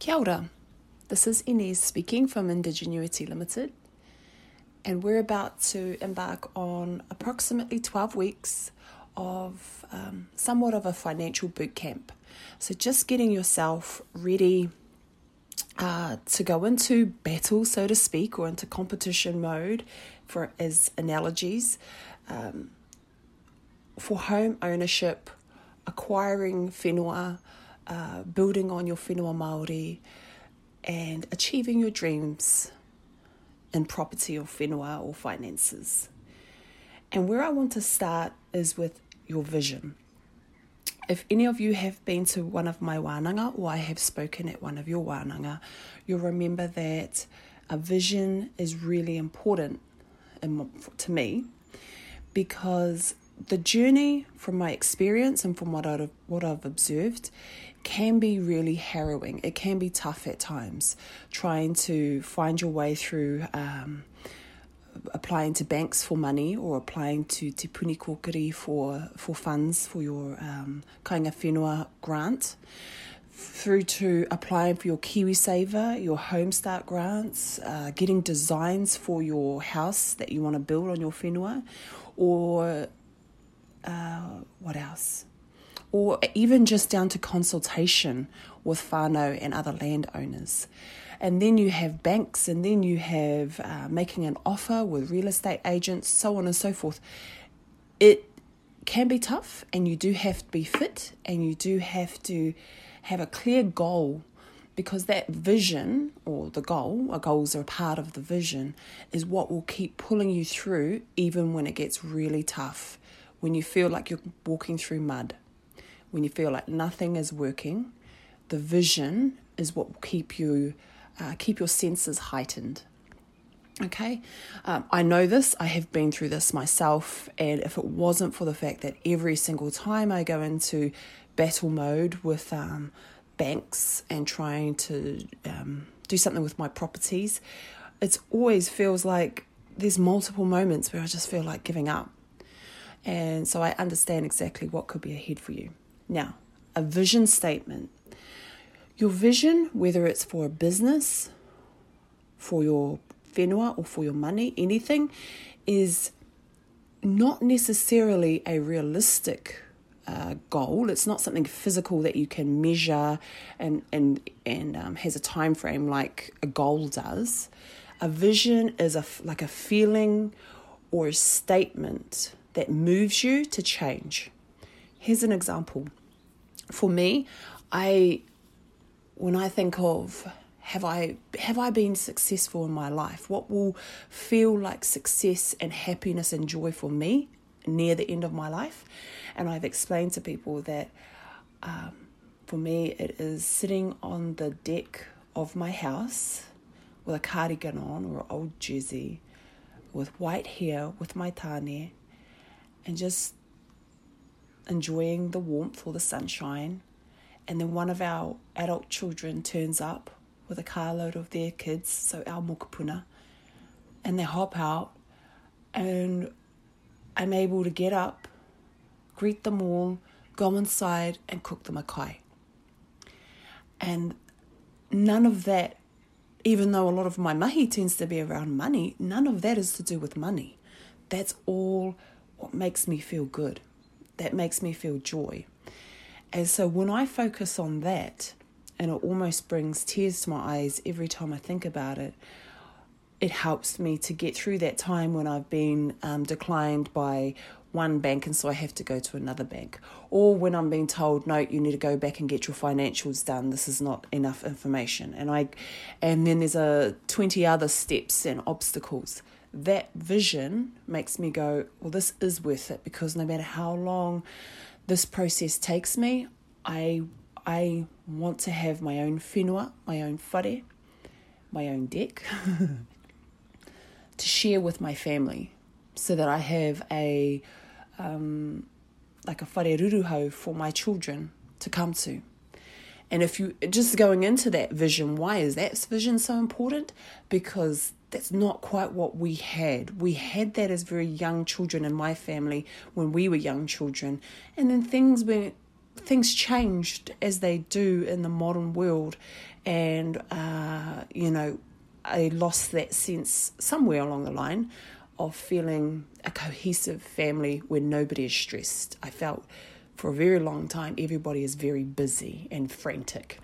Kia ora. This is Inez speaking from Indigenuity Limited, and we're about to embark on approximately 12 weeks of um, somewhat of a financial boot camp. So, just getting yourself ready uh, to go into battle, so to speak, or into competition mode for as analogies um, for home ownership, acquiring whenua uh, building on your whenua Māori, and achieving your dreams in property or whenua or finances. And where I want to start is with your vision. If any of you have been to one of my wānanga or I have spoken at one of your wānanga, you'll remember that a vision is really important in, to me because the journey from my experience and from what I've, what I've observed can be really harrowing. It can be tough at times trying to find your way through um, applying to banks for money or applying to Te Puni Kōkiri for, for funds for your um, Kainga Whenua grant through to applying for your KiwiSaver, your Homestart grants, uh, getting designs for your house that you want to build on your whenua, or uh, what else? Or even just down to consultation with whānau and other landowners. And then you have banks, and then you have uh, making an offer with real estate agents, so on and so forth. It can be tough, and you do have to be fit, and you do have to have a clear goal because that vision or the goal, our goals are a part of the vision, is what will keep pulling you through even when it gets really tough when you feel like you're walking through mud, when you feel like nothing is working, the vision is what will keep you uh, keep your senses heightened. Okay, um, I know this. I have been through this myself, and if it wasn't for the fact that every single time I go into battle mode with um, banks and trying to um, do something with my properties, it always feels like there's multiple moments where I just feel like giving up. And so I understand exactly what could be ahead for you. Now, a vision statement. Your vision, whether it's for a business, for your whenua, or for your money, anything, is not necessarily a realistic uh, goal. It's not something physical that you can measure and and and um, has a time frame like a goal does. A vision is a like a feeling or a statement that moves you to change. Here's an example. For me, I when I think of have I have I been successful in my life? What will feel like success and happiness and joy for me near the end of my life? And I've explained to people that um, for me it is sitting on the deck of my house with a cardigan on or an old jersey, with white hair, with my tane, and just enjoying the warmth or the sunshine. And then one of our adult children turns up with a carload of their kids, so our mokopuna, and they hop out, and I'm able to get up, greet them all, go inside, and cook them a kai. And none of that, even though a lot of my mahi tends to be around money, none of that is to do with money. That's all what makes me feel good, that makes me feel joy. And so when I focus on that, and it almost brings tears to my eyes every time I think about it, it helps me to get through that time when I've been um, declined by one bank and so I have to go to another bank. Or when I'm being told, no, you need to go back and get your financials done. This is not enough information. And I and then there's a 20 other steps and obstacles that vision makes me go, well, this is worth it because no matter how long this process takes me, I I want to have my own whenua, my own whare, my own deck to share with my family so that I have a um, like a whare ruruhau for my children to come to. And if you just going into that vision, why is that vision so important? Because that's not quite what we had. We had that as very young children in my family when we were young children. And then things went things changed as they do in the modern world, and uh, you know, I lost that sense somewhere along the line of feeling a cohesive family where nobody is stressed. I felt for a very long time everybody is very busy and frantic.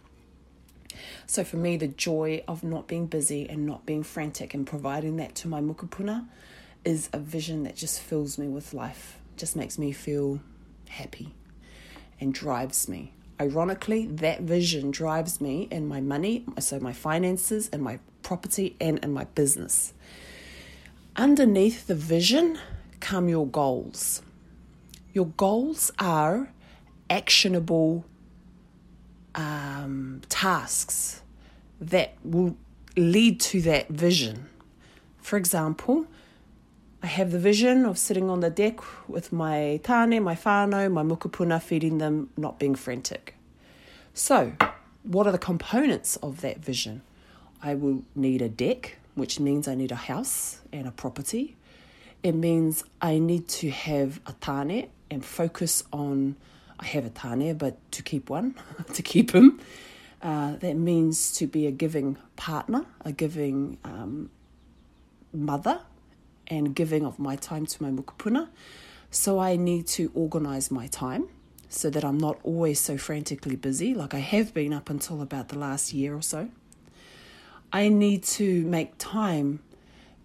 So for me, the joy of not being busy and not being frantic and providing that to my mokopuna is a vision that just fills me with life, just makes me feel happy and drives me. Ironically, that vision drives me in my money, so my finances and my property and in my business. Underneath the vision come your goals. Your goals are actionable um, tasks that will lead to that vision. For example, I have the vision of sitting on the deck with my tane, my whānau, my mokopuna, feeding them, not being frantic. So, what are the components of that vision? I will need a deck, which means I need a house and a property. It means I need to have a tane and focus on I have a tane, but to keep one, to keep him. Uh, that means to be a giving partner, a giving um, mother, and giving of my time to my mokopuna. So I need to organize my time so that I'm not always so frantically busy, like I have been up until about the last year or so. I need to make time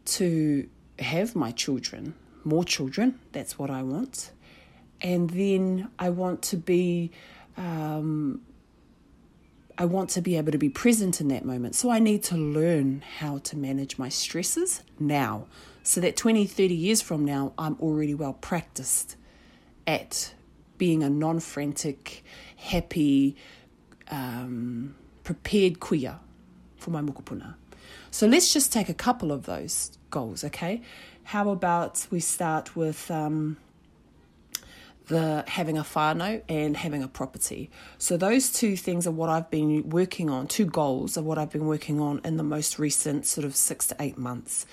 to have my children, more children, that's what I want and then I want to be um, I want to be able to be present in that moment. So I need to learn how to manage my stresses now so that 20, 30 years from now, I'm already well practiced at being a non frantic, happy, um, prepared kuia for my mokopuna. So let's just take a couple of those goals, okay? How about we start with um, the having a whānau and having a property. So those two things are what I've been working on, two goals are what I've been working on in the most recent sort of six to eight months.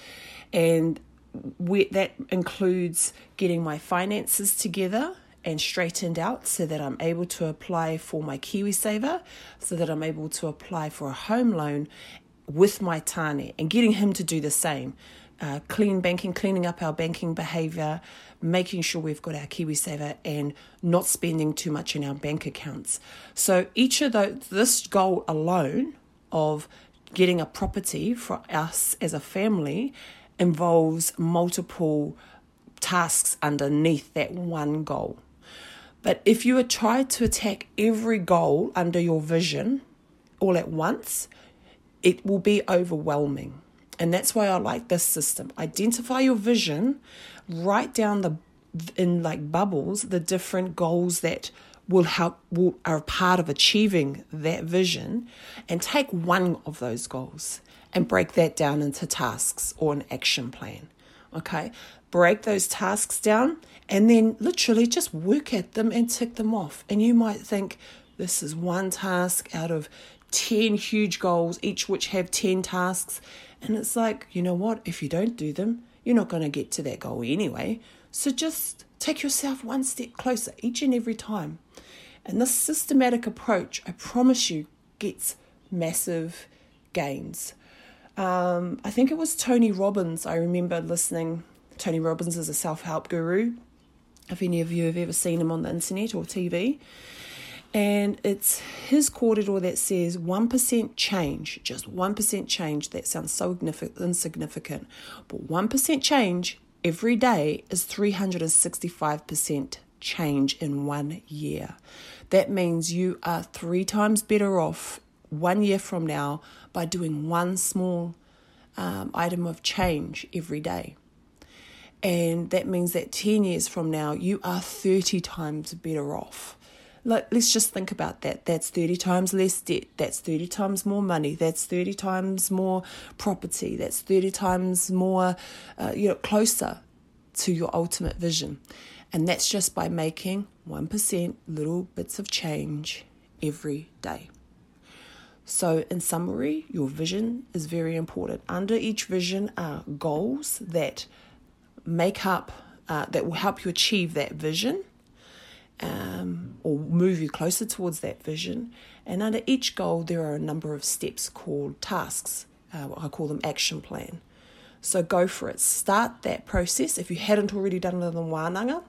And we, that includes getting my finances together and straightened out so that I'm able to apply for my KiwiSaver, so that I'm able to apply for a home loan with my tane and getting him to do the same. Uh, clean banking, cleaning up our banking behavior, making sure we've got our KiwiSaver and not spending too much in our bank accounts. So each of those, this goal alone of getting a property for us as a family involves multiple tasks underneath that one goal. But if you try to attack every goal under your vision all at once, it will be overwhelming. And that's why I like this system. Identify your vision, write down the in like bubbles the different goals that will help will, are part of achieving that vision. And take one of those goals and break that down into tasks or an action plan. Okay? Break those tasks down and then literally just work at them and tick them off. And you might think this is one task out of 10 huge goals each which have 10 tasks and it's like you know what if you don't do them you're not going to get to that goal anyway. So just take yourself one step closer each and every time. And this systematic approach, I promise you, gets massive gains. Um, I think it was Tony Robbins. I remember listening. Tony Robbins is a self help guru. If any of you have ever seen him on the internet or TV, and it's his corridor that says 1% change, just 1% change. That sounds so insignificant, but 1% change every day is 365% change in one year. That means you are three times better off one year from now by doing one small um, item of change every day. And that means that 10 years from now, you are 30 times better off like, let's just think about that. That's 30 times less debt. That's 30 times more money. That's 30 times more property. That's 30 times more, uh, you know, closer to your ultimate vision. And that's just by making 1% little bits of change every day. So, in summary, your vision is very important. Under each vision are goals that make up, uh, that will help you achieve that vision um, or move you closer towards that vision. And under each goal, there are a number of steps called tasks. Uh, I call them action plan. So go for it. Start that process if you hadn't already done it in wānanga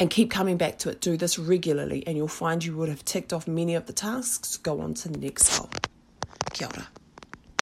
and keep coming back to it. Do this regularly, and you'll find you would have ticked off many of the tasks. Go on to the next goal. Kia ora.